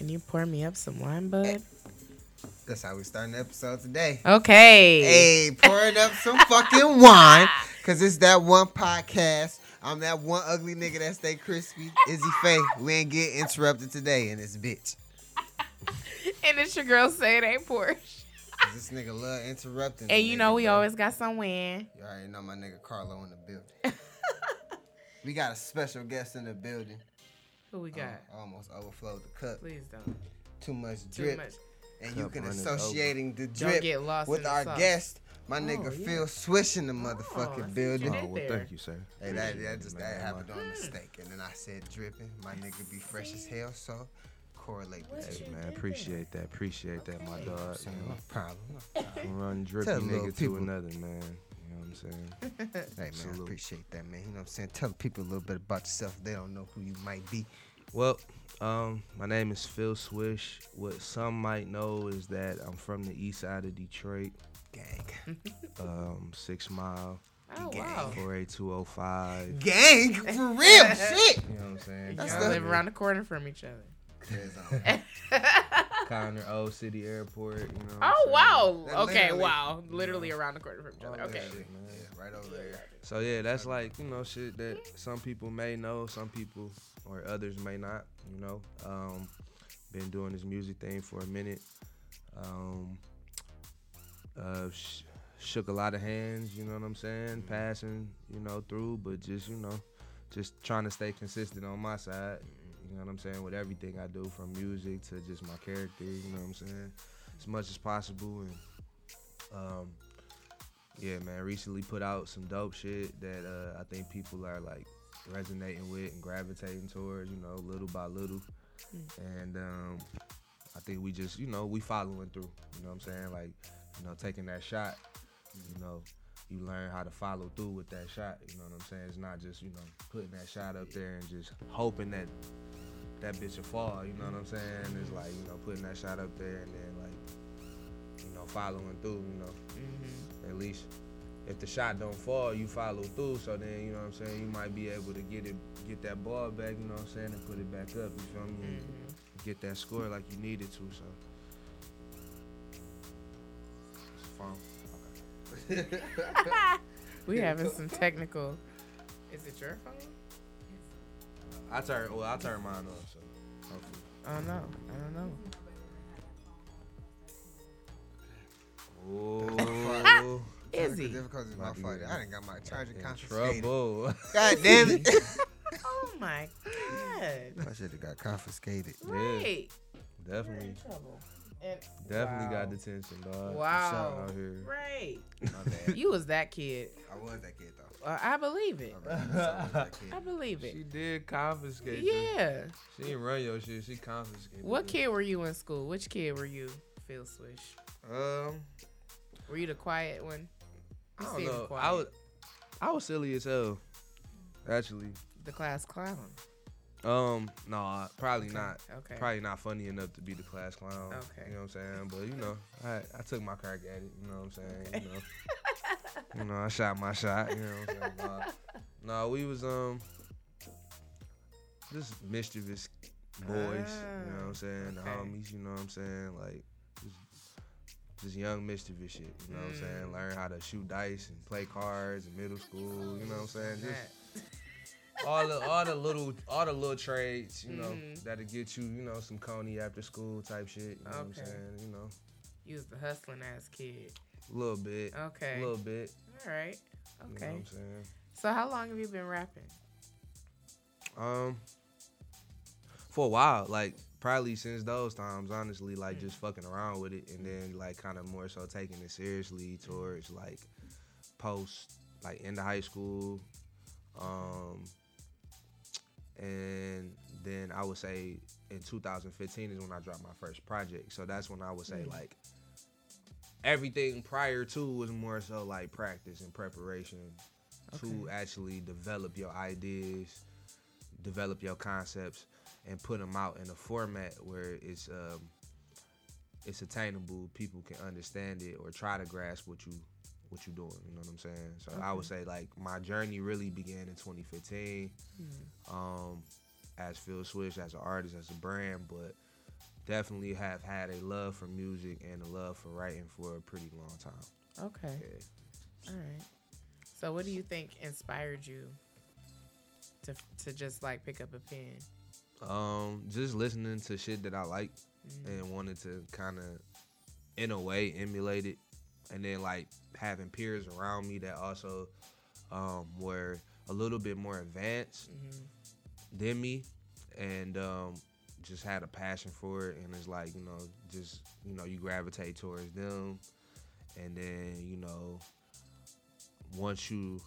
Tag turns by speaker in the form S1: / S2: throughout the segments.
S1: Can you pour me up some wine, bud?
S2: Eh, that's how we starting the episode today.
S1: Okay.
S2: Hey, pouring up some fucking wine, cause it's that one podcast. I'm that one ugly nigga that stay crispy. Izzy Faye. We ain't get interrupted today in this bitch.
S1: And it's your girl saying ain't Porsche.
S2: This nigga love interrupting.
S1: And you
S2: nigga,
S1: know we
S2: bro.
S1: always got some win.
S2: You already know my nigga Carlo in the building. we got a special guest in the building.
S1: Who we
S2: Oh,
S1: got?
S2: almost overflowed the cup.
S1: Please don't.
S2: Too much
S1: Too
S2: drip.
S1: much.
S2: And you can
S3: running
S2: associating the drip
S1: get lost
S2: with our
S1: sauce.
S2: guest, my
S1: Oh,
S2: nigga
S1: yeah.
S2: Phil Swish in the motherfucking
S1: see what
S2: building.
S3: Oh, well, thank you, sir.
S2: Hey, that, that just that happened on mistake, and then I said dripping. My nigga be fresh as hell, so correlate with
S1: What you
S3: Hey, man, appreciate that. Appreciate that, my dog.
S2: So,
S3: You
S2: no problem. No problem.
S3: one drippy
S2: Tell
S3: nigga to another, man. You know what I'm saying?
S2: Hey man, I appreciate that, man. You know what I'm saying? Tell people a little bit about yourself. They don't know who you might be.
S3: Well, um, my name is Phil Swish. What some might know is that I'm from the east side of Detroit,
S2: Gang.
S3: um, Six Mile,
S1: Oh
S2: Gang.
S1: wow.
S3: 48205.
S2: Gang? For real? Shit.
S3: You know what I'm saying?
S2: That's
S1: Y'all
S2: the-
S1: live around the corner from each other.
S3: Connor Old City Airport. You know
S1: Oh
S3: saying?
S1: wow.
S2: That
S1: Okay,
S2: literally-
S1: wow. Literally around the corner from each other. Okay.
S3: shit, man.
S2: Yeah, right over there.
S3: So yeah, that's like you know shit that some people may know, some people or others may not. You know, um, been doing this music thing for a minute. Um, uh, sh- shook a lot of hands. You know what I'm saying? Passing, you know, through, but just you know, just trying to stay consistent on my side. You know what I'm saying? With everything I do, from music to just my character. You know what I'm saying? As much as possible and. Um, yeah, man. Recently put out some dope shit that uh, I think people are like resonating with and gravitating towards. You know, little by little, and um, I think we just, you know, we following through. You know what I'm saying? Like, you know, taking that shot. You know, you learn how to follow through with that shot. You know what I'm saying? It's not just, you know, putting that shot up there and just hoping that that bitch will fall. You know what I'm saying? It's like, you know, putting that shot up there and then like, you know, following through. You know
S1: Mhm.
S3: at least if the shot don't fall, you follow through. So then, you know what I'm saying, you might be able to get it, get that ball back, you know what I'm saying, and put it back up. You feel me? And
S1: Mhm.
S3: Get that score like you needed to. So. It's fun.
S1: We having some technical. Is it your phone?
S3: I turn. Well, I turn mine on. So. Hopefully.
S1: I don't know. I don't know.
S3: Oh.
S1: Izzy.
S2: Difficulties my
S3: About
S2: fault. I didn't got my charger confiscated.
S3: trouble.
S2: God damn it.
S1: Oh my god.
S2: my shit got confiscated.
S1: Right.
S3: Definitely.
S1: Trouble. And,
S3: Definitely
S1: wow.
S3: got detention, dog.
S1: Wow.
S3: Out here.
S1: Right.
S2: My bad.
S1: You was that kid.
S2: I was that kid though.
S1: Uh, I believe it.
S2: I really was that kid.
S1: I believe
S3: She did confiscate. you.
S1: Yeah.
S3: She didn't run your shit. She confiscated.
S1: What
S3: it.
S1: kid were you in school? Which kid were you, Phil Swish?
S3: Um,
S1: Were you the quiet one?
S3: I don't know.
S1: quiet.
S3: I was, I was silly as hell. Actually,
S1: the class clown.
S3: um, no, probably
S1: Okay,
S3: not.
S1: Okay.
S3: Probably not funny enough to be the class clown.
S1: Okay.
S3: You know what I'm saying? But you know, I I took my crack at it. You know what I'm saying? You know, you know, I shot my shot. You know what I'm saying? No, we was um, just mischievous boys. you know what I'm saying? The homies. You know what I'm saying? Like. Just, young mischievous shit, you know what I'm saying?
S1: Mm.
S3: Learn how to shoot dice and play cards in middle school, you know what I'm saying? Just all the all the little all the little trades, you know,
S1: Mhm.
S3: that'll get you, you know, some coney after school type shit. You know what I'm saying? You know,
S1: You was the hustling ass kid.
S3: A little bit,
S1: Okay.
S3: a little bit.
S1: All right.
S3: You know
S1: Okay.
S3: I'm saying?
S1: So how long have you been rapping?
S3: Um, for a while, like probably since those times, honestly, like
S1: Mm.
S3: just fucking around with it, and then like kind of more so taking it seriously towards like post, like into high school, um, and then I would say in 2015 is when I dropped my first project. So that's when I would say
S1: Mm.
S3: like everything prior to was more so like practice and preparation to actually develop your ideas, develop your concepts, and put them out in a format where it's um, it's attainable. People can understand it or try to grasp what you what you're doing. You know what I'm saying? So I would say like my journey really began in 2015.
S1: Mm.
S3: Um, as Phil Swish, as an artist, as a brand, but definitely have had a love for music and a love for writing for a pretty long time.
S1: Okay.
S3: Yeah.
S1: All right. So, what do you think inspired you to to just like pick up a pen?
S3: Um, just listening to shit that I like
S1: Mm-hmm.
S3: and wanted to kind of, in a way, emulate it, and then like having peers around me that also um, were a little bit more advanced
S1: Mm-hmm.
S3: than me, and um, just had a passion for it, and it's like you know, just you know, you gravitate towards them, and then you know, once you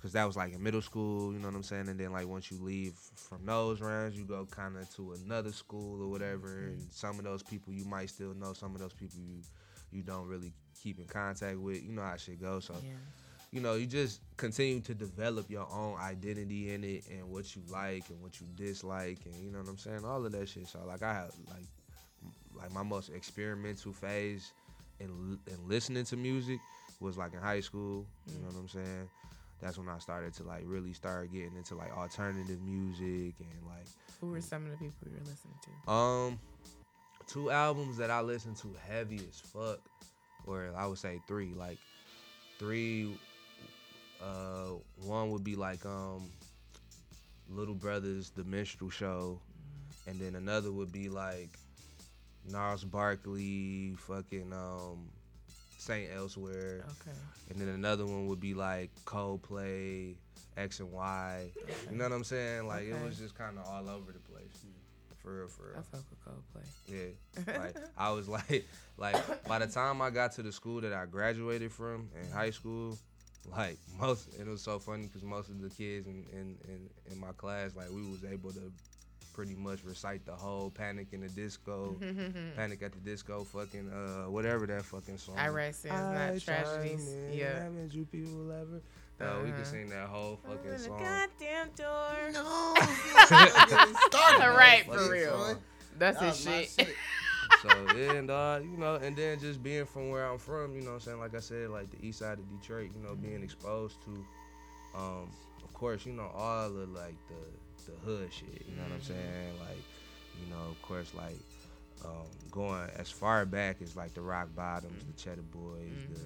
S3: because that was like in middle school, you know what I'm saying? And then like once you leave from those rounds, you go kind of to another school or whatever. Mm-hmm. And some of those people you might still know, some of those people you you don't really keep in contact with. You know how shit goes. So
S1: Yeah.
S3: You know you just continue to develop your own identity in it and what you like and what you dislike and you know what I'm saying? All of that shit. So like I have like like my most experimental phase in in listening to music was like in high school. You know what I'm saying? That's when I started to like really start getting into like alternative music and like
S1: Who were some of the people you were listening to?
S3: um two albums that I listened to heavy as fuck, or I would say three. Like three uh one would be like um Little Brothers The Minstrel Show and then another would be like Gnarls Barkley, fucking um Saint Elsewhere.
S1: Okay.
S3: And then another one would be like Coldplay, X and Y. You know what I'm saying? Like it was just kind of all over the place. For real, for real.
S1: I fuck with Coldplay.
S3: Yeah. Like I was like, like by the time I got to the school that I graduated from in high school, like most, it was so funny because most of the kids in, in in in my class, like we was able to pretty much recite the whole Panic in the Disco, Panic at the Disco, fucking uh whatever that fucking song.
S1: I write sins,
S3: I
S1: not tragedies.
S3: in,
S1: Yeah.
S3: Haven't you people ever? No, we
S1: Uh-huh.
S3: can sing that whole fucking song.
S1: Goddamn door.
S2: No, getting started.
S1: All right, for real.
S3: song.
S1: That's
S2: That
S1: his shit.
S2: shit.
S3: So yeah, and uh, you know, and then just being from where I'm from, you know, what I'm saying, like I said, like the east side of Detroit, you know, being exposed to, um, of course, you know, all of like the the hood shit, you know what I'm saying, like, you know, of course, like. Um, going as far back as like the Rock Bottoms, the Cheddar Boys, the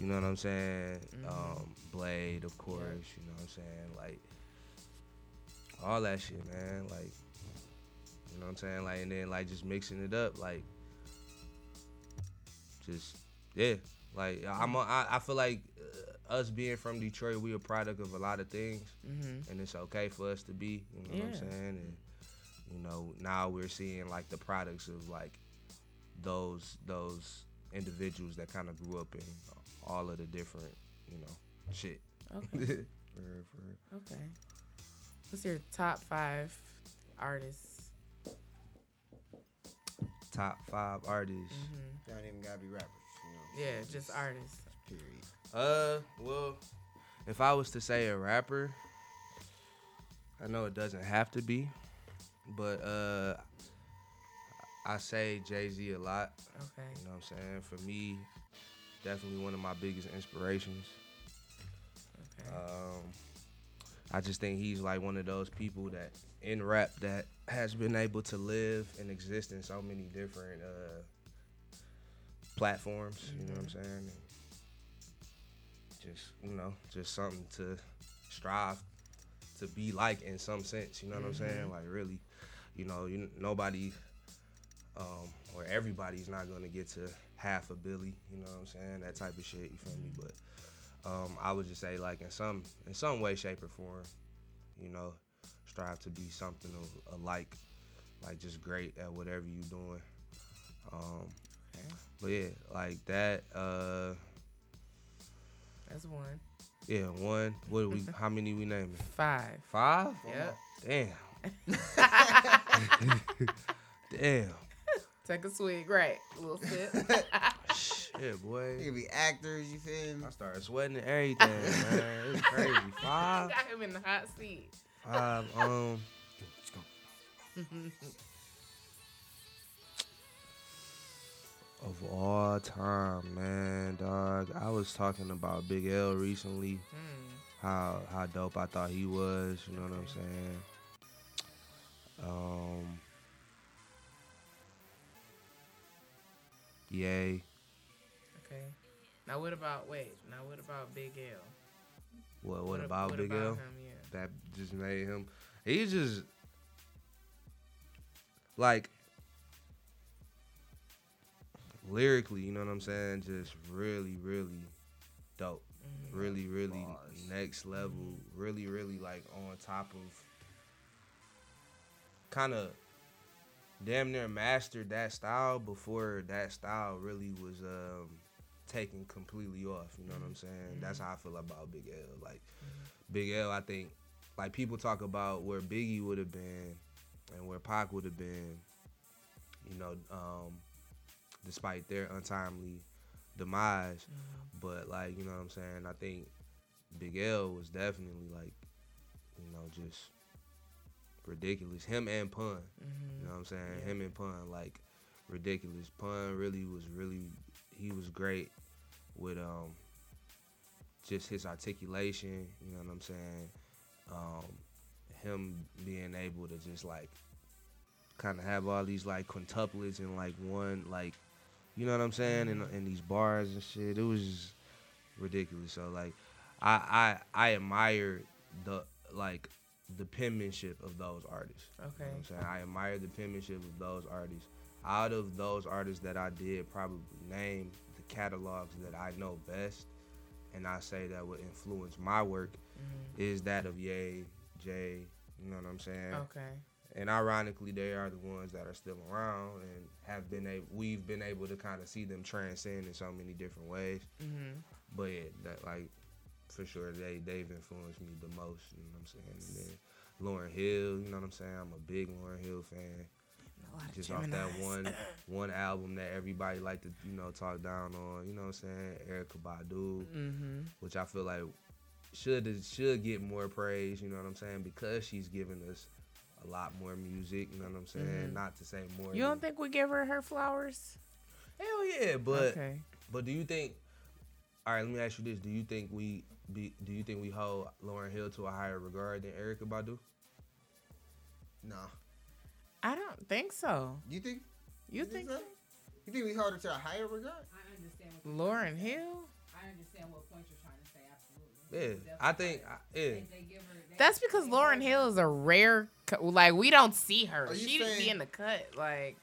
S3: you know what I'm saying? Um, Blade, of course. You know what I'm saying? Like all that shit, man. Like you know what I'm saying? Like and then like just mixing it up, like just yeah. Like I'm, a, I, I feel like uh, us being from Detroit, we a product of a lot of things,
S1: Mm-hmm.
S3: and it's okay for us to be. You know what I'm saying? And you know now we're seeing like the products of like those those individuals that kind of grew up in all of the different you know shit.
S1: Okay.
S3: for for.
S1: Okay. What's your top five artists?
S3: Top five artists.
S1: Mm-hmm.
S2: Don't even gotta be rappers. You know,
S1: Yeah, just artists.
S2: Period.
S3: Uh, well, if I was to say a rapper, I know it doesn't have to be, but uh, I say Jay Z a lot.
S1: Okay.
S3: You know what I'm saying? For me, definitely one of my biggest inspirations.
S1: Okay.
S3: Um, I just think he's like one of those people that in rap that has been able to live and exist in so many different uh, platforms. You know what I'm saying? And just you know, just something to strive to be like in some sense. You know what I'm saying? Like really, you know, you nobody um, or everybody's not gonna get to half a Billy. You know what I'm saying? That type of shit. You feel me? But um, I would just say like in some in some way, shape, or form, you know, strive to be something alike, like just great at whatever you're doing. Um,
S1: Okay.
S3: but yeah, like that. Uh,
S1: That's one.
S3: yeah, one. What do we? how many we naming?
S1: Five.
S3: Five.
S1: Yep.
S3: Damn. Damn.
S1: Take a swig. Right. A little sip.
S3: Shit,
S2: They
S3: boy.
S2: could be actors. You feel me?
S3: I started sweating and everything, man. It's crazy. Five.
S1: Got him in the hot seat.
S3: Five. Um. Let's go. Of all time, man, dog. I was talking about Big L recently.
S1: Mm.
S3: How how dope I thought he was. You know what I'm saying? Um. Yay.
S1: Okay. Now what about wait? Now what about Big L?
S3: What what,
S1: a-
S3: about
S1: what
S3: Big
S1: about
S3: L?
S1: Him? Yeah.
S3: That just made him. He just like lyrically, you know what I'm saying? Just really, really dope.
S1: Mhm.
S3: Really, really
S2: Bars.
S3: next level. Really, really like on top of kind of damn near mastered that style before that style really was um taken completely off. You know what I'm saying? Mm-hmm. That's how I feel about Big L. Like mm-hmm. Big L, I think like people talk about where Biggie would have been and where Pac would have been, you know, um, despite their untimely demise. Mm-hmm. But like, you know what I'm saying? I think Big L was definitely like, you know, just ridiculous. Him and Pun. You know what I'm saying?
S1: Yeah.
S3: Him and Pun, like ridiculous. Pun really was really he was great with um just his articulation, you know what I'm saying? Um him being able to just like kind of have all these like quintuplets in like one like you know what I'm saying? And and these bars and shit. It was just ridiculous. So like I I I admire the like the penmanship of those artists. You know
S1: Okay.
S3: what I'm saying? I admire the penmanship of those artists. Out of those artists that I did probably name the catalogs that I know best, and I say that would influence my work,
S1: Mhm.
S3: is that of Ye, Jay, you know what I'm saying?
S1: Okay.
S3: And ironically, they are the ones that are still around and have been able. We've been able to kind of see them transcend in so many different ways.
S1: Mhm.
S3: But yeah, that like for sure they they've influenced me the most. You know what I'm saying? And then Lauryn Hill, you know what I'm saying? I'm a big Lauryn Hill fan.
S1: A lot of
S3: Just off that one one album that everybody like to you know talk down on. You know what I'm saying? Erykah Badu,
S1: Mhm.
S3: which I feel like should should get more praise. You know what I'm saying? Because she's giving us a lot more music. You know what I'm saying?
S1: Mhm.
S3: Not to say more.
S1: You don't
S3: than-
S1: think we give her her flowers?
S3: Hell yeah, but
S1: okay.
S3: But do you think? All right, let me ask you this: Do you think we be? Do you think we hold Lauryn Hill to a higher regard than Erykah Badu?
S2: No.
S1: I don't think so.
S2: You think?
S1: You think
S2: so? You think we hold her to a higher regard?
S4: I understand. What you're
S1: Lauryn
S4: trying.
S1: Hill?
S4: I understand what point you're trying to say.
S3: Yeah, I think. I- Yeah,
S4: They, they give her,
S1: That's because
S4: Lauryn
S1: Hill is a rare, co- like we don't see her.
S2: Are you
S1: She didn't be in the cut, like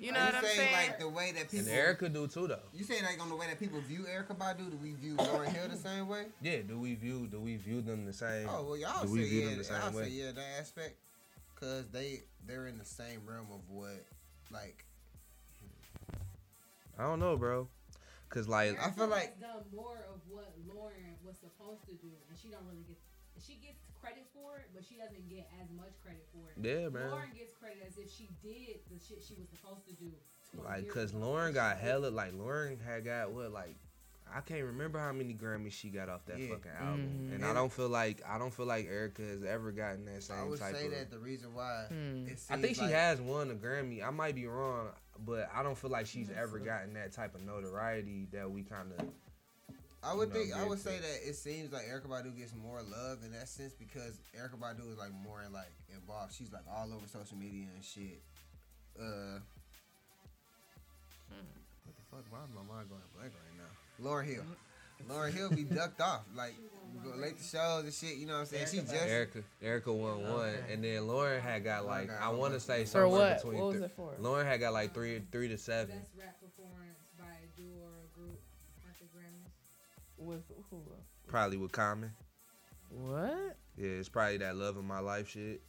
S1: you know what
S2: you
S1: I'm
S2: saying
S1: saying?
S2: like the way that people
S3: and
S2: people
S3: Erykah do too, though.
S2: You saying like on the way that people view Erykah Badu, do we view Lauryn Hill the same way?
S3: Yeah, do we view? Do we view them the same?
S2: Oh well, y'all
S3: Do we
S2: say
S3: view
S2: yeah.
S3: them the same
S2: I'll
S3: way?
S2: say yeah that aspect, cause they they're in the same realm of what like
S3: I don't know, bro. Cause like,
S2: I feel like-
S4: has done more of what Lauryn was supposed to do, and she don't really get. She gets credit for it, but she doesn't get as much credit for it.
S3: yeah, man.
S4: Lauryn gets credit as if she did the shit she was supposed to do. 20
S3: Like, cause
S4: Lauryn
S3: got
S4: she
S3: hella. Like, Lauryn had got what? Like, I can't remember how many Grammys she got off that
S2: Yeah.
S3: fucking album.
S1: Mhm.
S3: And I don't feel like I don't feel like Erykah has ever gotten that same
S2: I would
S3: type
S2: say
S3: of.
S2: that the reason why
S1: Hmm.
S2: it seems
S3: I think she
S2: like,
S3: has won a Grammy. I might be wrong, but I don't feel like she's ever gotten that type of notoriety that we kind of.
S2: I would
S3: you know,
S2: think I would
S3: get
S2: say
S3: to-
S2: that it seems like Erykah Badu gets more love in that sense because Erykah Badu is like more like involved. She's like all over social media and shit. Uh, what the fuck? Why is my mind going blank right now? Lauryn Hill. Mm-hmm. Lauryn Hill be ducked off like go late to shows and shit. You know what I'm saying? She just
S3: Erykah, Erykah won one,
S1: Okay.
S3: and then Lauryn had got like
S2: Okay,
S3: I want to say
S1: For
S3: somewhere
S1: what?
S3: between.
S1: What was
S3: thr-
S1: it for?
S3: Lauryn had got like three, three to seven.
S4: Best rap performance by a duo or a group at the Grammys.
S1: With who?
S3: Probably with Common.
S1: What?
S3: Yeah, it's probably that love of my life shit.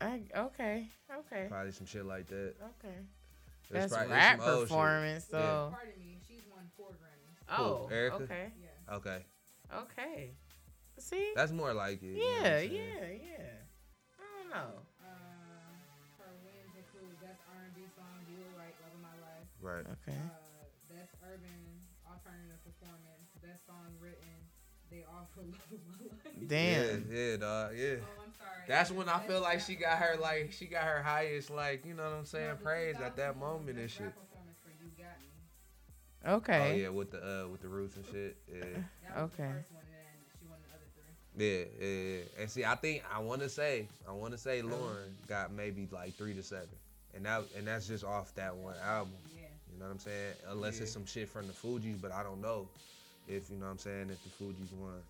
S1: I okay, okay,
S3: Probably some shit like that.
S1: okay.
S3: It's
S1: That's
S3: probably- it's
S1: rap
S3: some old shit.
S1: performance, so
S4: Pardon
S1: oh,
S3: Erykah?
S1: okay,
S4: Yeah.
S3: Okay,
S1: okay. See,
S3: that's more like it. you know
S1: yeah, yeah, yeah. I don't know.
S4: Uh, her wins include Best R&B Song, You Were Right, Love of My Life.
S3: Right.
S1: Okay.
S4: Uh, Best Urban Alternative Performance, Best Song Written, They All for Love of My Life.
S1: Damn.
S3: Yeah, yeah, dog. Yeah.
S4: Oh, I'm sorry.
S3: That's when I feel like she got her like she got her highest like you know what I'm saying
S4: No,
S3: praise at that moment and
S4: Best
S3: shit.
S1: Okay.
S3: Oh yeah, with the uh with the roots and shit. Yeah.
S1: Okay.
S4: the first one, and then she won the other three.
S3: Yeah, yeah, yeah. And see, I think I want to say, I want to say Lauryn got maybe like three to seven, and that and that's just off that one album.
S4: Yeah.
S3: You You know what I'm saying? Unless it's some shit from the Fugees, but I don't know if you know what I'm saying if the Fugees won.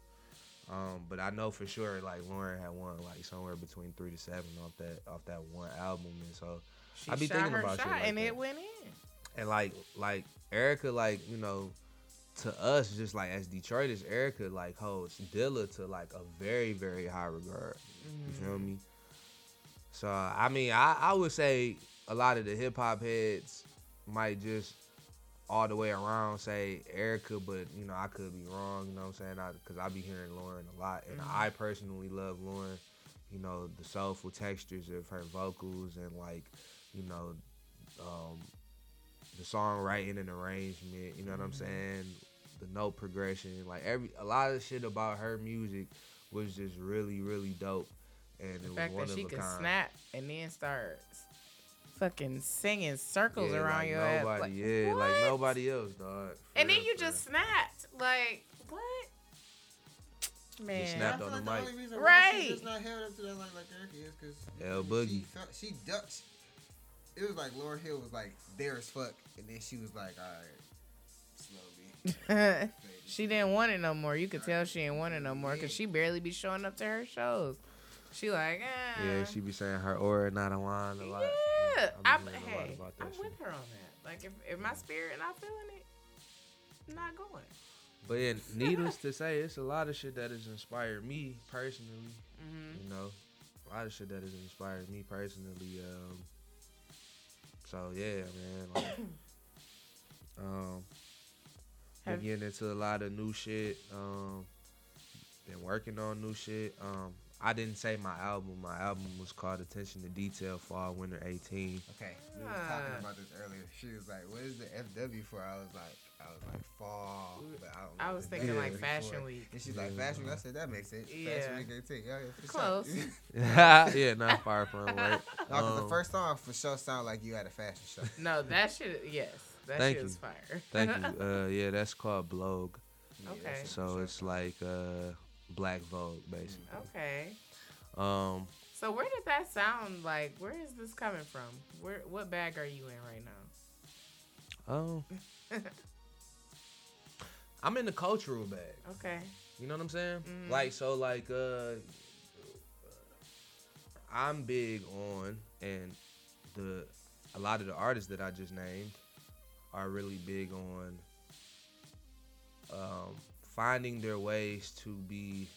S3: Um, but I know for sure like Lauryn had won like somewhere between three to seven off that off that one album, and so
S1: She
S3: I be thinking
S1: her
S3: about shit
S1: shot
S3: like
S1: and
S3: that.
S1: it went in.
S3: and like like Erykah like you know to us just like as Detroiters, Erykah like holds Dilla to like a very very high regard. You feel me? So I mean, I, I would say a lot of the hip hop heads might just all the way around say Erykah, but you know I could be wrong. You know what I'm saying? Because I, be hearing Lauryn a lot, and I personally love Lauryn. You know the soulful textures of her vocals and like you know um, the songwriting and arrangement. You know what I'm mm-hmm. saying? The note progression, like every a lot of shit about her music was just really really dope, and
S1: The
S3: it was
S1: fact
S3: one
S1: that
S3: of
S1: she
S3: a
S1: could
S3: kind.
S1: snap and then start fucking singing circles
S3: Yeah,
S1: around
S3: like
S1: your
S3: nobody,
S1: ass. Like,
S3: yeah, like nobody else, dog. For
S1: And then you just
S3: real.
S1: snapped. Like, what? Man.
S3: snapped
S2: I
S3: on
S2: feel
S3: the
S2: like
S3: mic.
S2: only reason why
S1: Right.
S2: she's just not held up to that like, like Erica is because
S3: L
S2: she
S3: Boogie.
S2: felt she ducked. It was like Laura Hill was like there as fuck, and then she was like, all right, slowly.
S1: she didn't want it no more. You could tell she didn't want it no more because she barely be showing up to her shows. She like, eh.
S3: Yeah, she be saying her aura not a line a lot.
S1: Yeah,
S3: I
S1: I'm,
S3: be lot
S1: hey,
S3: about
S1: I'm
S3: shit.
S1: with her on that. Like, if, if my spirit not feeling it, I'm not going.
S3: But yeah, needless to say, it's a lot of shit that has inspired me personally.
S1: Mm-hmm.
S3: You know, a lot of shit that has inspired me personally. Um, so yeah, man. Like, um, been getting into a lot of new shit. Um, been working on new shit. Um, I didn't say my album. My album was called Attention to Detail Fall Winter 18.
S2: Okay, we were
S1: Ah.
S2: talking about this earlier. She was like, "What is the FW for?" I was like, "I was like fall." But I, don't know
S1: I
S2: what
S1: was thinking
S2: W
S3: like
S1: Fashion
S2: for.
S1: Week.
S2: And she's like, "Fashion Week." I said, "That makes sense."
S1: Yeah.
S2: Fashion Week 18. Yeah, yeah, for
S1: Close.
S2: Sure.
S3: yeah, not far from right.
S2: no, because
S3: Um,
S2: the first song for sure sounded like you had a fashion show.
S1: No, that shit, yes. That
S3: Thank
S1: shit
S3: you.
S1: is fire.
S3: Thank you. Uh, yeah, that's called Blog.
S2: Yeah,
S1: Okay.
S2: that shit for
S3: So
S2: sure.
S3: it's like uh, Black Vogue, basically.
S1: okay.
S3: Um,
S1: So where did that sound like? Where is this coming from? Where what bag are you in right now?
S3: oh, I'm in the cultural bag.
S1: Okay.
S3: You know what I'm saying?
S1: Mhm.
S3: Like so, like uh, I'm big on, and the a lot of the artists that I just named are really big on um, finding their ways to be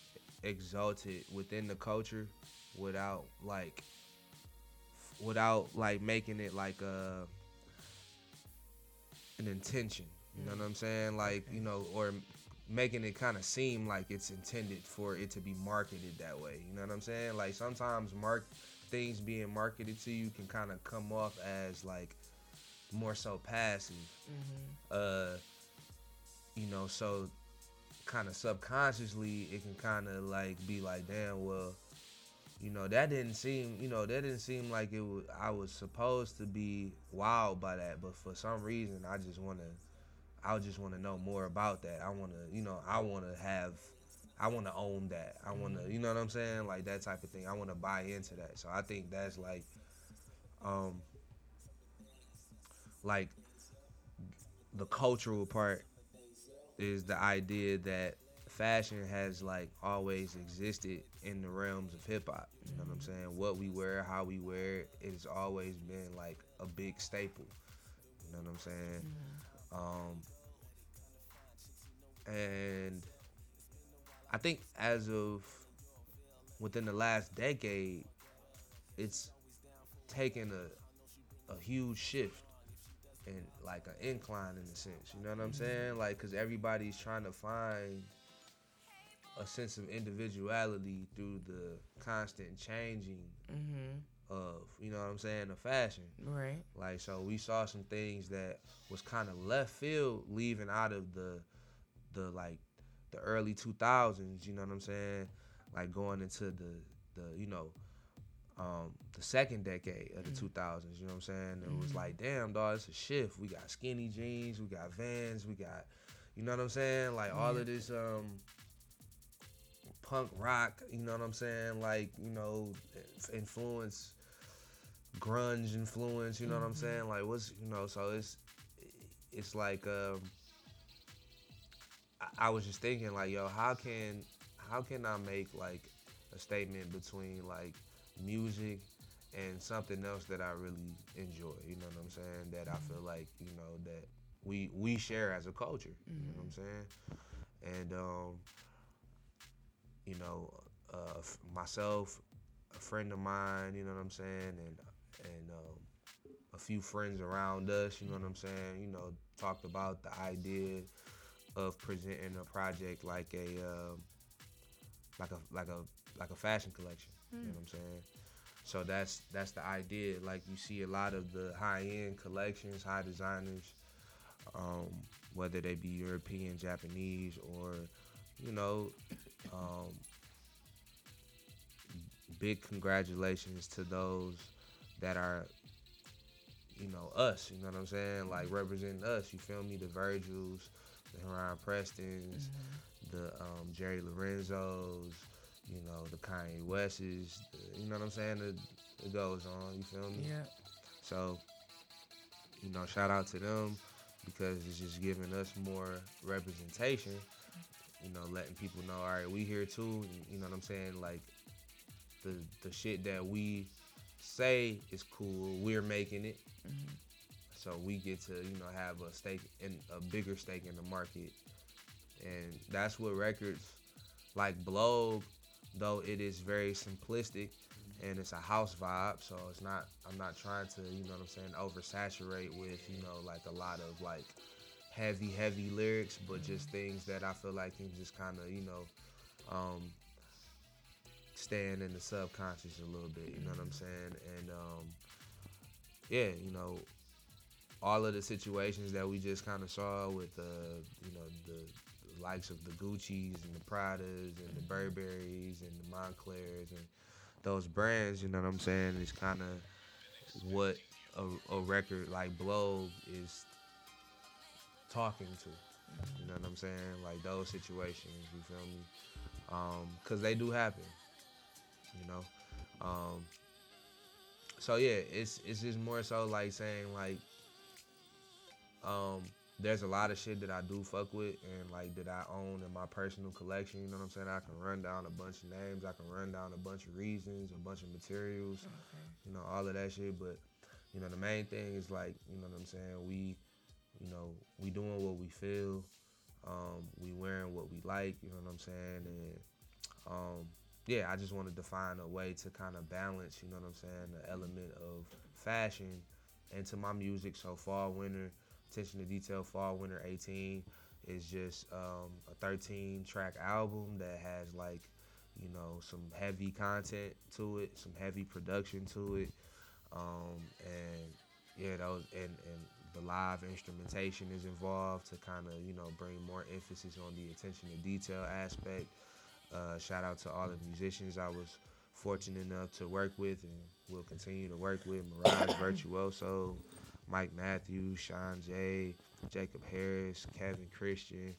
S3: exalted within the culture without like without like making it like a an intention you know what i'm saying? Like you know or making it kind of seem like it's intended for it to be marketed that way. You know what i'm saying? Like sometimes mark things being marketed to you can kind of come off as like more so passive.
S1: Mm-hmm.
S3: uh you know so kind of subconsciously it can kind of like be like damn well you know that didn't seem you know that didn't seem like it was i was supposed to be wowed by that but for some reason i just want to i just want to know more about that i want to you know i want to have i want to own that i want to you know what i'm saying like that type of thing i want to buy into that so i think that's like um like the cultural part is the idea that fashion has like always existed in the realms of hip hop. You know what I'm saying? What we wear, how we wear it, it's always been like a big staple. You know what I'm saying? Um, and I think as of within the last decade, it's taken a a huge shift and like an incline in a sense. You know what I'm saying? Like, cause everybody's trying to find a sense of individuality through the constant changing
S1: Mm-hmm.
S3: of, you know what I'm saying, the fashion.
S1: Right.
S3: Like, so we saw some things that was kind of left field, leaving out of the, the like, the early 2000s. You know what I'm saying? Like going into the, the, you know, um, the second decade of the 2000s. You know what I'm saying? It was like, damn, dog, it's a shift. We got skinny jeans, we got Vans, we got, you know what I'm saying? Like all of this um punk rock. You know what I'm saying? Like you know, influence, grunge influence. You know what I'm saying? Like what's you know? So it's it's like um, I, I was just thinking like, yo, how can how can I make like a statement between like music and something else that I really enjoy? You know what I'm saying? That I feel like you know that we we share as a culture. You know what I'm saying? And um, you know, uh, myself, a friend of mine, you know what I'm saying, and and um, a few friends around us, you know what I'm saying, you know, talked about the idea of presenting a project like a um, like a like a like a fashion collection. You know what I'm saying? So that's that's the idea. Like you see a lot of the high end collections, high designers, um, whether they be European, Japanese, or you know, um, big congratulations to those that are, you know, us. You know what I'm saying? Like representing us. You feel me? The Virgils, the Heron Prestons, the um, Jerry Lorenzos. You know, the Kanye Wests. The, you know what I'm saying? It, it goes on. You feel me?
S1: Yeah.
S3: So, you know, shout out to them because it's just giving us more representation. You know, letting people know, all right, we here too. You know what I'm saying? Like the the shit that we say is cool, we're making it. So we get to you know have a stake in a bigger stake in the market, and that's what records like Blow, though it is very simplistic and it's a house vibe. So it's not. I'm not trying to you know what I'm saying oversaturate with you know like a lot of like heavy heavy lyrics, but just things that I feel like can just kind of you know. Um, staying in the subconscious a little bit, you know what I'm saying? And um, yeah, you know, all of the situations that we just kind of saw with uh, you know the, the likes of the Gucci's and the Pradas and the Burberrys and the Monclers and those brands, you know what I'm saying, It's kind of what a, a record like Blow is talking to. You know what I'm saying? Like those situations, you feel me? Um, cause they do happen. You know? Um, so yeah, it's it's just more so like saying like um there's a lot of shit that I do fuck with and like that I own in my personal collection, you know what I'm saying? I can run down a bunch of names, I can run down a bunch of reasons, a bunch of materials, you know, all of that shit. But, you know, the main thing is like, you know what I'm saying, we you know, we doing what we feel, um, we wearing what we like, you know what I'm saying? And um yeah, I just wanted to find a way to kind of balance, you know what I'm saying, the element of fashion into my music. So fall, winter, attention to detail, fall, winter 18 is just um, a 13 track album that has like, you know, some heavy content to it, some heavy production to it, um, and yeah, those and and the live instrumentation is involved to kind of you know bring more emphasis on the attention to detail aspect. Uh, shout out to all the musicians I was fortunate enough to work with and will continue to work with. Mirage Virtuoso, Mike Matthews, Sean J, Jacob Harris, Kevin Christian,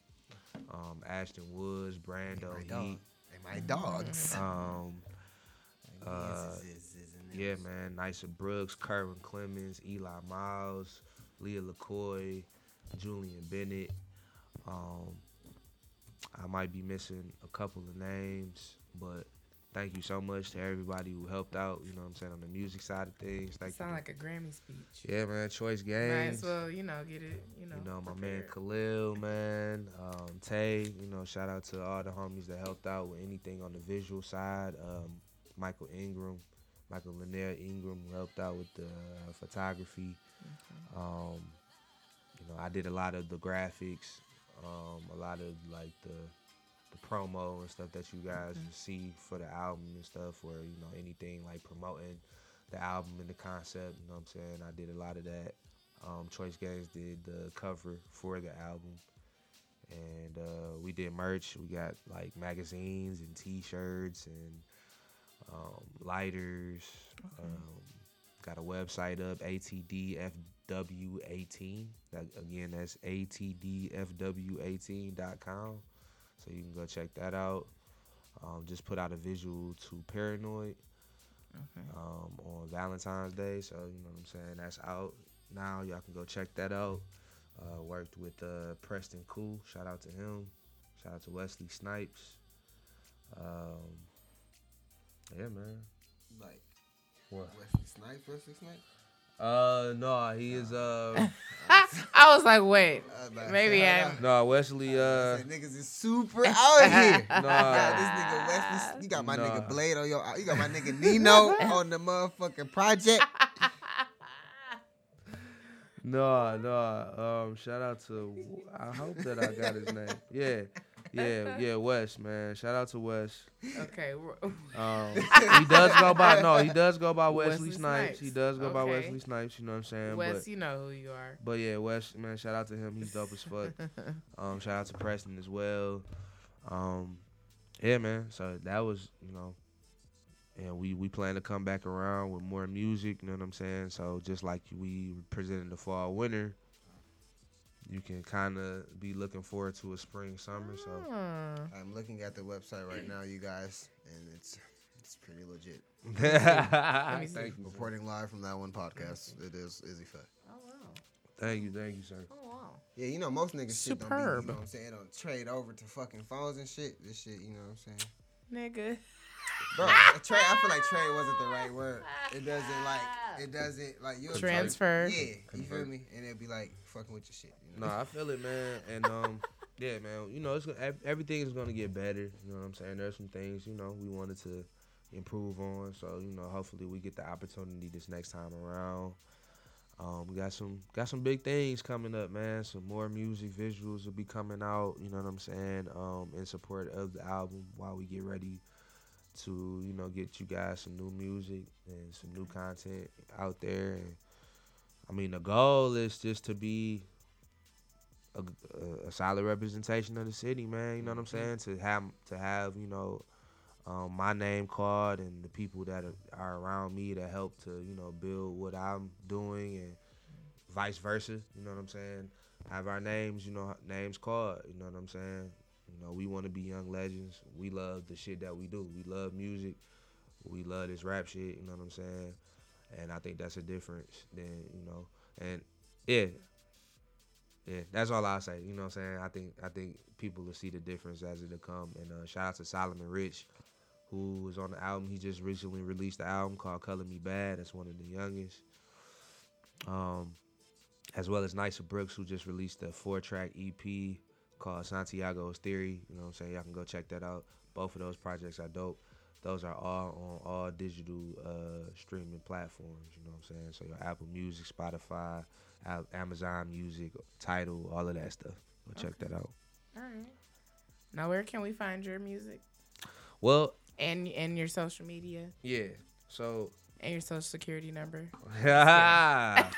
S3: um, Ashton Woods, Brando
S2: my dog.
S3: Heat.
S2: They my dogs.
S3: Um, uh, yeah, man. Nysa Brooks, Kerwin Clemens, Eli Miles, Leah LaCoy, Julian Bennett. Um, I might be missing a couple of names, but thank you so much to everybody who helped out. You know what I'm saying on the music side of things. Thank
S1: Sound
S3: you.
S1: like a Grammy speech.
S3: yeah, man. Choice games.
S1: Might as well, you know, get it. You know,
S3: You know, my man. Khalil, man, um, Tay, you know, shout out to all the homies that helped out with anything on the visual side. Um, Michael Ingram, Michael Lanier Ingram helped out with the uh, photography. Um, you know, I did a lot of the graphics, um, a lot of like the the promo and stuff that you guys will see for the album and stuff, or you know anything like promoting the album and the concept. You know what I'm saying? I did a lot of that. Um, Choice Games did the cover for the album, and uh, we did merch. We got like magazines and T-shirts and um, lighters. Um, got a website up, ATDFW18. That, again, that's ATDFW18.com. So you can go check that out. Um, just put out a visual to Paranoid
S1: Okay.
S3: um, on Valentine's Day. So you know what I'm saying. That's out now. Y'all can go check that out. Uh, worked with uh, Preston Cool. Shout out to him. Shout out to Wesley Snipes. Um, yeah, man.
S2: Like
S3: What?
S2: Wesley Snipes, Wesley Snipes.
S3: Uh, no, he is. Uh,
S1: I was like, wait,
S2: I was
S1: maybe
S2: shout
S1: I'm.
S2: out.
S3: no, Wesley. Uh,
S2: Said niggas is super out here.
S3: Nah.
S2: You got this nigga Wesley. You got my
S3: Nah.
S2: nigga Blade on your. You got my nigga Nino on the motherfucking project.
S3: No, no. Um, shout out to. I hope that I got his name. Yeah, yeah, yeah. Wes, man. Shout out to Wes.
S1: Okay.
S3: Um, he does go by. No, he does go by Wesley,
S1: Wesley
S3: Snipes. He does go by
S1: Okay.
S3: Wesley Snipes. You know what I'm saying?
S1: Wes,
S3: but
S1: you know who you are.
S3: but yeah, Wes, man. Shout out to him. He's dope as fuck. Um, shout out to Preston as well. Um, yeah, man. So that was, you know, and we we plan to come back around with more music. You know what I'm saying? So just like we presented the fall winter, you can kind of be looking forward to a spring summer. So
S1: Hmm.
S2: I'm looking at the website right now, you guys, and it's it's pretty legit.
S1: me
S3: thank you.
S2: Reporting live from that one podcast. It is Izzy Faye.
S1: Oh wow.
S3: thank you, thank you, sir.
S1: Oh wow.
S2: Yeah, you know most niggas shit don't be, you know what I'm saying, don't trade over to fucking phones and shit. This shit, you know what I'm saying?
S1: Nigga.
S2: Bro, trade. I feel like Trey wasn't the right word. It doesn't like it doesn't like you
S1: Transfer.
S2: Yeah, you feel me? And it'd be like fucking with your shit. You
S3: No,
S2: know?
S3: I feel it, man. And um, yeah, man. You know, it's everything is gonna get better. You know what I'm saying? There's some things you know we wanted to improve on. So you know, hopefully we get the opportunity this next time around. Um, we got some got some big things coming up, man. Some more music visuals will be coming out. You know what I'm saying? Um, in support of the album while we get ready to you know get you guys some new music and some new content out there. And I mean, the goal is just to be a, a, a solid representation of the city, man. You know what I'm saying? To have to have you know um, my name called and the people that are, are around me that help to you know build what I'm doing and vice versa. You know what I'm saying? Have our names, you know, names called. You know what I'm saying? You know, we want to be young legends. We love the shit that we do. We love music. We love this rap shit. You know what I'm saying? And I think that's a difference. Than you know, and yeah, yeah, that's all I say. You know what I'm saying? I think I think people will see the difference as it'll come. And uh, shout out to Solomon Rich, who was on the album. He just recently released the album called Color Me Bad. That's one of the youngest. Um, as well as Nicer Brooks, who just released a four track EP called Santiago's Theory. You know what I'm saying? Y'all can go check that out. Both of those projects are dope. Those are all on all digital uh, streaming platforms. You know what I'm saying? So your Apple Music, Spotify, Amazon Music, Tidal, all of that stuff. Go check that out.
S1: All right. Now, where can we find your music
S3: Well,
S1: and and your social media
S3: yeah. So,
S1: and your social security number?
S3: yeah.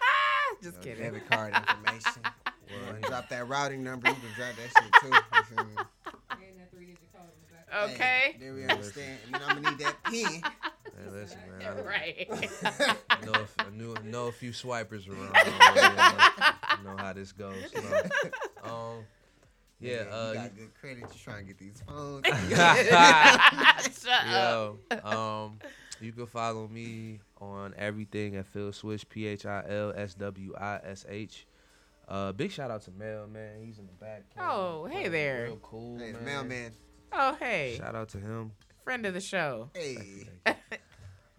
S1: Just kidding.
S2: Debit card information. Well, drop that routing number. You can drop that shit too. You feel me?
S4: And that three-digit code in the back.
S1: Okay.
S2: Hey, then we understand. You know, I'm gonna need that pin.
S3: Hey, listen, man. I-
S1: Right.
S3: I know, if, I knew, know a few swipers around. already, you know, know how this goes. So, um, yeah,
S2: you
S3: uh,
S2: got good credit. You trying to get these phones.
S1: Shut up.
S3: Yo, um, you can follow me on everything at Phil Swish, P H I L S W I S H. Uh, big shout out to Mel, man. He's in the back.
S1: Oh, hey there.
S3: Real cool,
S2: hey,
S3: man.
S2: mailman.
S1: Oh, hey.
S3: Shout out to him.
S1: Friend of the show.
S2: Hey.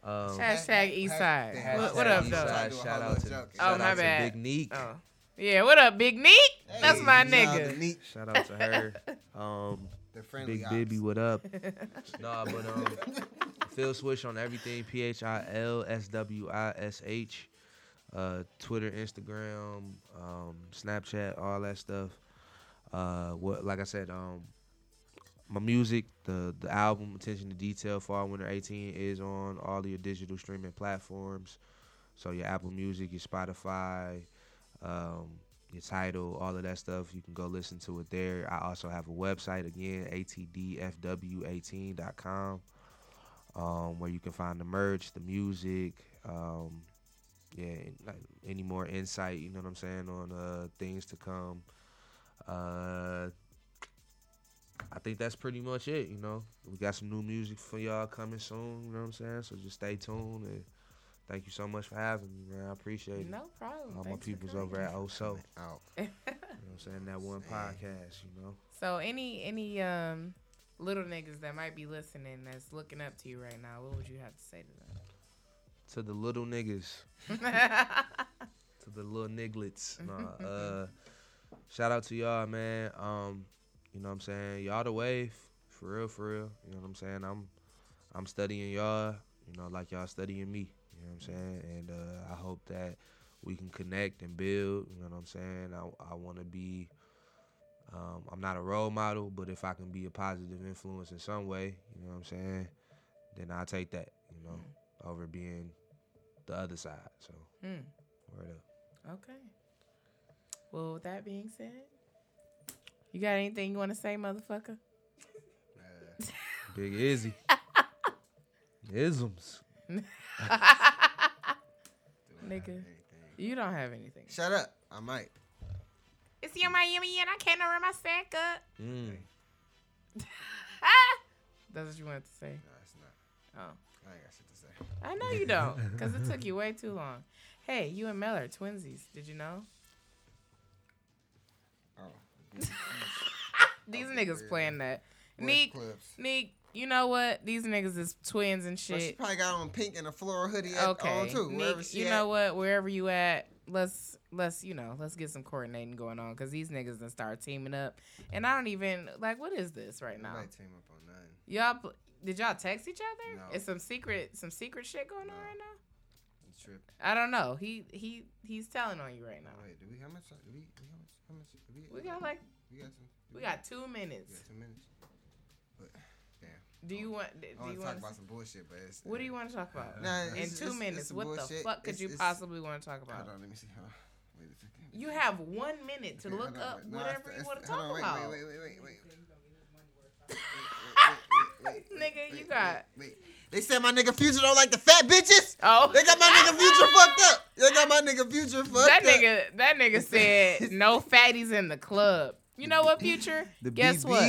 S3: Um,
S1: Hashtag East Side.
S2: Hashtag
S1: What, what up,
S3: East
S1: though?
S3: Side, Shout out to,
S2: little joke.
S1: Oh, my
S3: out to
S1: bad.
S3: Big Neek.
S1: Oh. Yeah, what up, Big Neat? That's my
S2: shout out to
S1: nigga.
S3: Shout out to her. Um,
S2: The friendly
S3: Big
S2: ops.
S3: Bibby, what up? nah, but um, Phil Swish on everything. P H I L S W I S H. Uh, Twitter, Instagram, um, Snapchat, all that stuff. Uh, what like I said, um, my music, the the album Attention to Detail, Fall Winter 18 is on all your digital streaming platforms. So your Apple Music, your Spotify, um, your Tidal, all of that stuff. You can go listen to it there. I also have a website again, atdfw18.com, um, where you can find the merch, the music, um, yeah, like, any more insight. You know what I'm saying on uh, things to come. Uh, I think that's pretty much it. You know, we got some new music for y'all coming soon. You know what I'm saying? So just stay tuned and thank you so much for having me, man. I appreciate it.
S1: No problem.
S3: All my
S1: Thanks for
S3: people's over at OSO.
S2: Out.
S3: You know what I'm saying? That one podcast, you know.
S1: So any any um little niggas that might be listening that's looking up to you right now, what would you have to say to
S3: To the little niggas, to the little nigglets. Nah, uh, shout out to y'all, man. Um, you know what I'm saying? Y'all the wave. For real, for real. You know what I'm saying? I'm I'm studying y'all, you know, like y'all studying me. You know what I'm saying? And uh, I hope that we can connect and build. You know what I'm saying? I, I want to be. Um, I'm not a role model, but if I can be a positive influence in some way, you know what I'm saying, then I'll take that. You know, over being the other side. So
S1: Hmm.
S3: word up.
S1: Okay. Well, with that being said, you got anything you want to say, motherfucker?
S3: Big Izzy. Isms.
S1: Nigga, you don't have anything.
S2: Shut up. I might.
S1: It's your Miami and I can't know where my sack up.
S3: Mm.
S1: That's what you wanted to say.
S2: No, it's not.
S1: Oh.
S2: I ain't got shit to say.
S1: I know you don't, because it took you way too long. Hey, you and Mel are twinsies. Did you know?
S2: Oh.
S1: These niggas
S2: weird.
S1: playing that. Neek. Neek, you know what? These niggas is twins and
S2: But she
S1: shit.
S2: probably got on pink and a floral hoodie at,
S1: Okay,
S2: too.
S1: Neek, you
S2: at.
S1: know what? Wherever you at, let's let's you know let's get some coordinating going on because these niggas done start teaming up, and I don't even like what is this right now?
S2: Team up on nothing.
S1: Y'all did y'all text each other?
S2: No.
S1: Is some secret some secret shit going on right now?
S2: You tripping.
S1: I don't know. He he he's telling on you right now.
S2: Wait, do we how much? Do we, we how much? How much? Do we,
S1: We got like
S2: we got some. do
S1: we got two minutes.
S2: We got two minutes. But damn.
S1: Do you want? Do
S2: I want
S1: you
S2: to talk about some bullshit, but it's.
S1: What do you uh, want to talk about?
S2: Nah,
S1: In
S2: it's-
S1: two
S2: it's-
S1: minutes,
S2: it's some
S1: what the fuck could
S2: It's-
S1: you
S2: it's-
S1: possibly want to talk
S2: Hold
S1: about?
S2: on, let me see. Hold on. Wait a second.
S1: You have one minute to
S2: Okay,
S1: look
S2: on,
S1: up.
S2: No,
S1: whatever you want to talk
S2: hold on, wait,
S1: about.
S2: Wait, wait, wait, wait, wait.
S1: Nigga, you got-
S2: Wait. They said my nigga Future don't like the fat bitches.
S1: Oh,
S2: They got my nigga Future fucked up. They got my nigga Future fucked
S1: that
S2: up.
S1: nigga, that nigga said no fatties in the club. You know what, Future?
S2: The
S1: Guess what?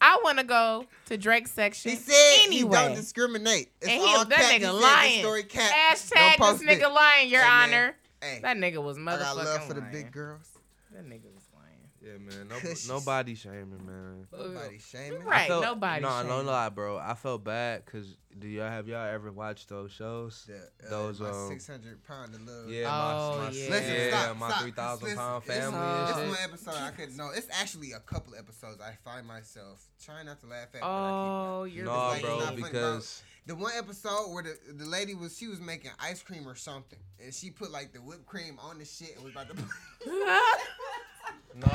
S1: I want to go to Drake's section
S2: He said he
S1: anyway.
S2: don't discriminate. It's
S1: And he-
S2: all
S1: that.
S2: He
S1: nigga
S2: said
S1: lying.
S2: Story cap.
S1: Hashtag this nigga
S2: it.
S1: lying, Your
S2: Hey.
S1: Honor.
S2: Hey,
S1: That nigga was
S2: I got love for the big girls.
S1: That nigga lying.
S3: Yeah, man. No, nobody shaming, man.
S2: Nobody shaming.
S1: Right.
S3: I felt,
S1: nobody
S3: No, no
S1: shaming.
S3: lie, bro. I felt bad because do y'all have y'all ever watched those shows?
S2: The, uh,
S3: Those,
S2: my
S3: um,
S2: 600 pound of little.
S3: Yeah,
S1: Oh,
S3: my, my
S1: yeah.
S2: Listen,
S3: yeah,
S2: stop,
S3: my
S2: stop.
S3: three thousand
S2: pound
S3: pound
S2: it's-
S3: family
S1: Oh.
S2: It's one episode I could no. It's actually a couple episodes I find myself trying not to laugh at. but
S1: Oh, you're
S3: No,
S2: like,
S3: bro,
S2: it's not funny, bro.
S3: because
S2: the one episode where the the lady was she was making ice cream or something, and she put like the whipped cream on the shit and was about to.
S3: no,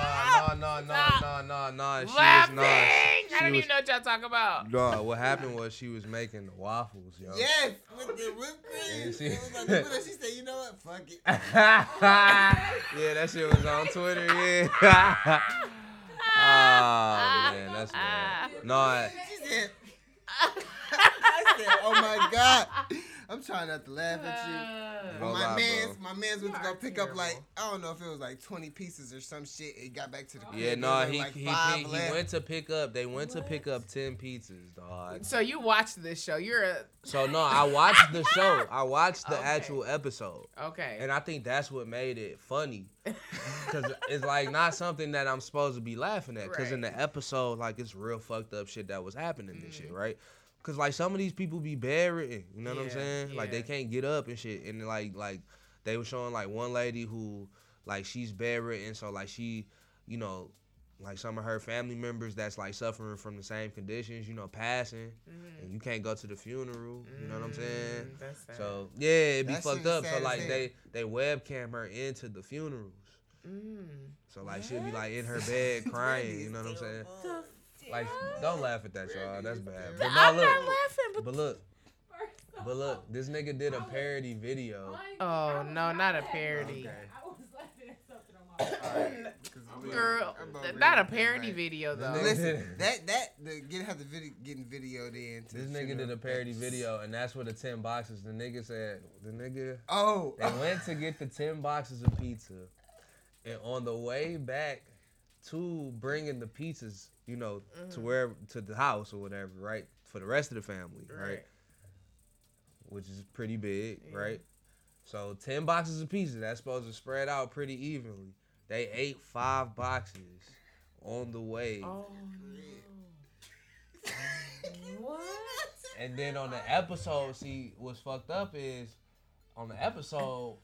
S3: no, no, no, no, no, no. She was
S1: Laughing.
S3: not.
S1: I don't
S3: was,
S1: even know what y'all talking about.
S3: No, what happened was she was making the waffles, yo.
S2: yes, with the whipped cream.
S3: She-
S2: It was about to put she said, "You know what? Fuck it."
S3: yeah, that shit was on Twitter. Yeah. oh man, that's bad. Ah. No, I,
S2: She said. I said, "Oh my god." I'm trying not to laugh at you.
S1: Uh,
S2: my
S3: lie,
S2: man's
S3: bro.
S2: my man's went to go
S1: are
S2: pick up like. I don't know if it was like twenty pieces or some shit. It got back to the
S3: yeah, no,
S2: was
S3: he
S2: like
S3: he
S2: five
S3: he
S2: left.
S3: went to pick up. They went to pick up ten pizzas, dog.
S1: so you watched this show. You're a
S3: So no, I watched the show. I watched the
S1: Okay.
S3: actual episode.
S1: okay.
S3: And I think that's what made it funny. Cause it's like not something that I'm supposed to be laughing at. Cause in the episode, like it's real fucked up shit that was happening and
S1: Mm-hmm.
S3: shit, right? Cause like some of these people be bedridden, you know what I'm
S1: Yeah,
S3: saying? Like they can't get up and shit. And like like they were showing like one lady who like she's bedridden, so like she, you know, like some of her family members that's like suffering from the same conditions, you know, passing,
S1: Mhm.
S3: and you can't go to the funeral. You know what I'm saying?
S1: Mm, That's sad.
S3: So yeah, it be
S2: That
S3: fucked up. So like they they webcam her into the funerals.
S1: Mm.
S3: So like she'll be like in her bed crying. You know what I'm saying? Like don't laugh at that, y'all. That's bad. But no,
S1: I'm
S3: look.
S1: not laughing, but
S3: But look. But look, this nigga did a parody video.
S1: Oh, no, not a parody.
S3: Okay.
S4: I was laughing at something on my
S1: girl,
S2: I'm
S1: not a parody
S2: Right.
S1: video though.
S2: Listen, that that the get have the video getting videoed in. to
S3: This
S2: the
S3: nigga did a parody video, and that's what the ten boxes. The nigga said, the nigga
S2: Oh,
S3: They went to get the 10 boxes of pizza. And on the way back to bringing the pizzas, you know, to mm-hmm. where to the house or whatever, right? For the rest of the family, right?
S1: Right.
S3: Which is pretty big,
S1: Yeah.
S3: right? So ten boxes of pizza. That's supposed to spread out pretty evenly. They ate five boxes on the way.
S1: Oh no. what?
S3: And then on the episode, see what's fucked up is on the episode,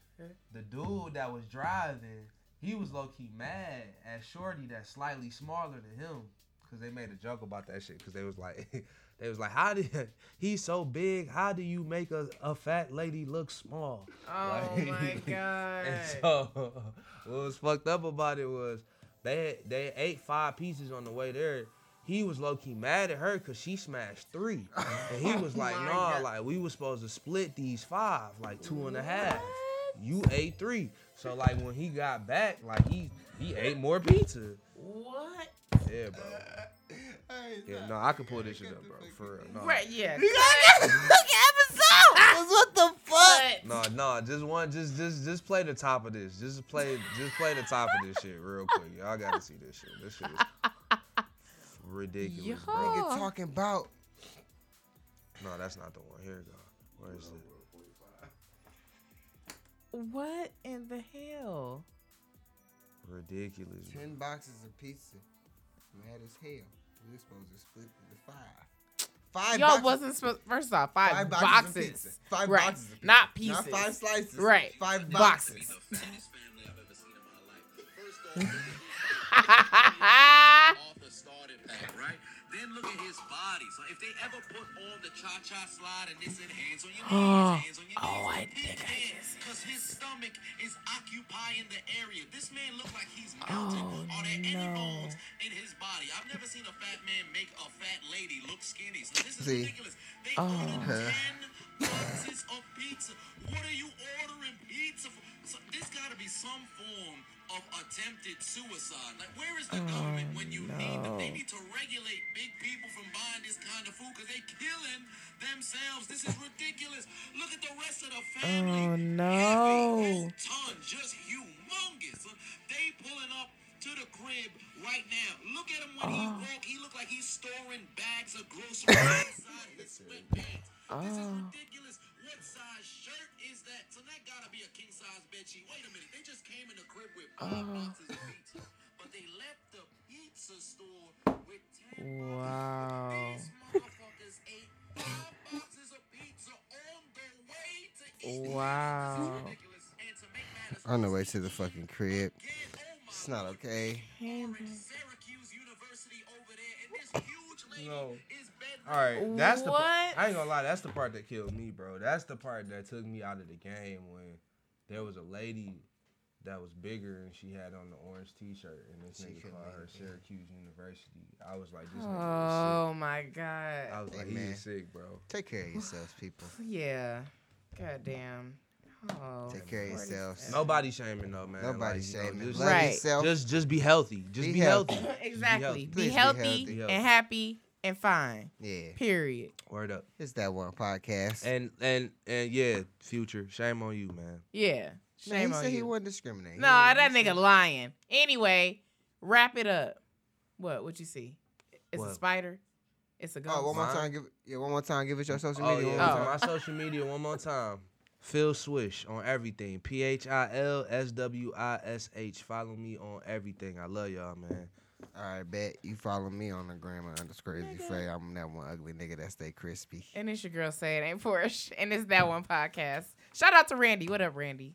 S3: the dude that was driving, he was low key mad at Shorty that's slightly smaller than him. Cause they made a joke about that shit. Cause they was like, they was like, how did he's so big? How do you make a, a fat lady look small?
S1: Oh
S3: Like-
S1: my god.
S3: And so what was fucked up about it was they they ate five pieces on the way there. He was low key mad at her because she smashed three, and he was like, "Nah,
S2: God.
S3: like we was supposed to split these five, like two and a half. You ate three, so like when he got back, like he he ate more pizza.
S1: what?
S3: Yeah, bro. Yeah, no, I can pull this shit up, bro. For real. No,
S1: Right, yeah. Look at episode.
S2: What the fuck?
S3: No, no. Just one. Just just just play the top of this. Just play just play the top of this shit real quick. Y'all gotta see this shit. This shit is ridiculous,
S1: Yo.
S3: bro.
S2: Nigga talking about
S3: No, that's not the one. Here it go. Where is it?
S1: What in the hell?
S3: Ridiculous. bro.
S2: ten boxes of pizza. Mad as hell. We were supposed to split into five. Five
S1: Y'all
S2: boxes.
S1: wasn't supposed. First off, five,
S2: five
S1: boxes.
S2: boxes, of pizza. Five
S1: right.
S2: boxes of pizza.
S1: Not pieces.
S2: Not five slices.
S1: Right.
S2: Five
S1: Boxes.
S2: boxes.
S5: So if they ever put on the cha-cha slide and they said hands on your knees, hands on your
S1: Oh, I
S5: knees,
S1: think I just-
S5: because his stomach is occupying the area. This man look like he's melted.
S1: Oh,
S5: Are there any
S1: no.
S5: bones in his body? I've never seen a fat man make a fat lady look skinny. So this is
S2: See?
S5: ridiculous. They
S1: Oh.
S5: ordered ten boxes of pizza. What are you ordering pizza for? So this got to be some form of attempted suicide. Like, where is the oh, government when you need them? They
S1: Oh, no.
S5: need to regulate big people from buying this kind of food because they killing themselves. This is ridiculous. Look at the rest of the family.
S1: Oh, no.
S5: Heavy, ton just humongous. They pulling up to the crib right now. Look at him when he
S1: Oh.
S5: walk. He look like he's storing bags of groceries inside his sweatpants. This is
S1: Oh.
S5: ridiculous. King size bed. Wait a minute. They just came in the crib with five
S1: Oh.
S5: boxes of pizza, but they left the pizza store with ten
S1: Wow.
S5: boxes. These motherfuckers ate five boxes of pizza on the way to eat.
S1: Wow.
S5: This is ridiculous. And to make matters
S2: On the way to the fucking crib.
S5: again, oh my
S2: It's not okay.
S5: Syracuse University over there, and this huge lady
S3: No. All right, that's the.
S1: What?
S3: I ain't gonna lie. That's the part that killed me, bro. That's the part that took me out of the game when there was a lady that was bigger and she had on the orange T-shirt and this
S2: She
S3: nigga called her
S2: make it.
S3: Syracuse University. I was like, this nigga
S1: Oh my
S3: god. I was
S2: Hey,
S3: like,
S2: man.
S3: he's sick, bro.
S2: Take care of yourselves, people.
S1: Yeah. God damn. Oh.
S2: Take care of
S1: Lord,
S2: yourselves.
S3: Nobody shaming though, man.
S2: Nobody
S3: Like, you know,
S2: shaming.
S3: Just,
S1: Right.
S2: yourself.
S3: just, just be healthy. Just
S2: Be
S3: be,
S2: healthy.
S3: healthy. Just be
S1: exactly.
S3: healthy.
S1: Be
S2: Please be
S1: healthy,
S2: healthy.
S3: Be healthy.
S1: and happy and fine.
S2: yeah.
S1: Period.
S3: Word up.
S2: It's that one podcast.
S3: And and and yeah, future. Shame on you, man.
S1: Yeah.
S2: No,
S1: Shame
S2: he
S1: on
S2: said he
S1: you.
S2: wasn't discriminating.
S1: No, that nigga lying. Anyway, wrap it up. What? What you see? It's a spider. It's a ghost.
S2: Oh, one more
S3: Mine?
S2: time. Give yeah, one more time. Give us your social
S3: Oh
S2: media.
S3: yeah,
S2: one more
S1: Oh.
S2: time.
S3: my social media one more time. Phil Swish on everything. P H I L S W I S H. Follow me on everything. I love y'all, man.
S2: All right, bet you follow me on the gram underscore crazy Faye. I'm that one ugly nigga that stay crispy.
S1: And it's your girl say it ain't Porsche. And it's that one podcast. Shout out to Randy. What up, Randy?